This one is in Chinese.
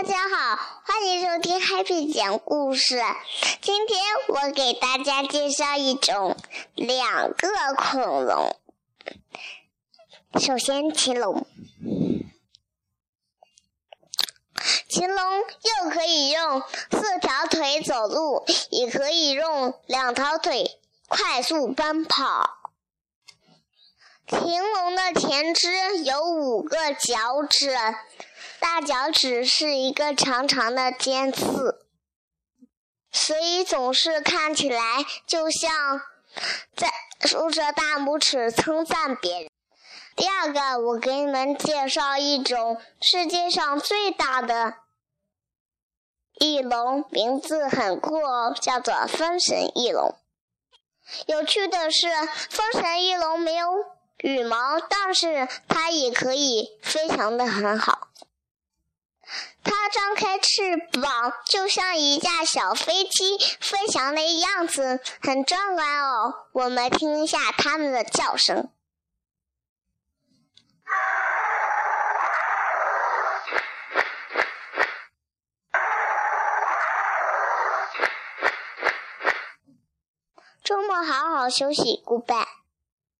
大家好，欢迎收听 Happy 讲故事。今天我给大家介绍一种两个恐龙。首先，禽龙。禽龙又可以用四条腿走路，也可以用两条腿快速奔跑。禽龙的前肢有五个脚趾。大脚趾是一个长长的尖刺，所以总是看起来就像在竖着大拇指称赞别人。第二个，我给你们介绍一种世界上最大的翼龙，名字很酷哦，叫做风神翼龙。有趣的是，风神翼龙没有羽毛，但是它也可以飞翔的很好。开翅膀，就像一架小飞机飞翔的样子，很壮观哦。我们听一下它们的叫声。周末好好休息，Goodbye。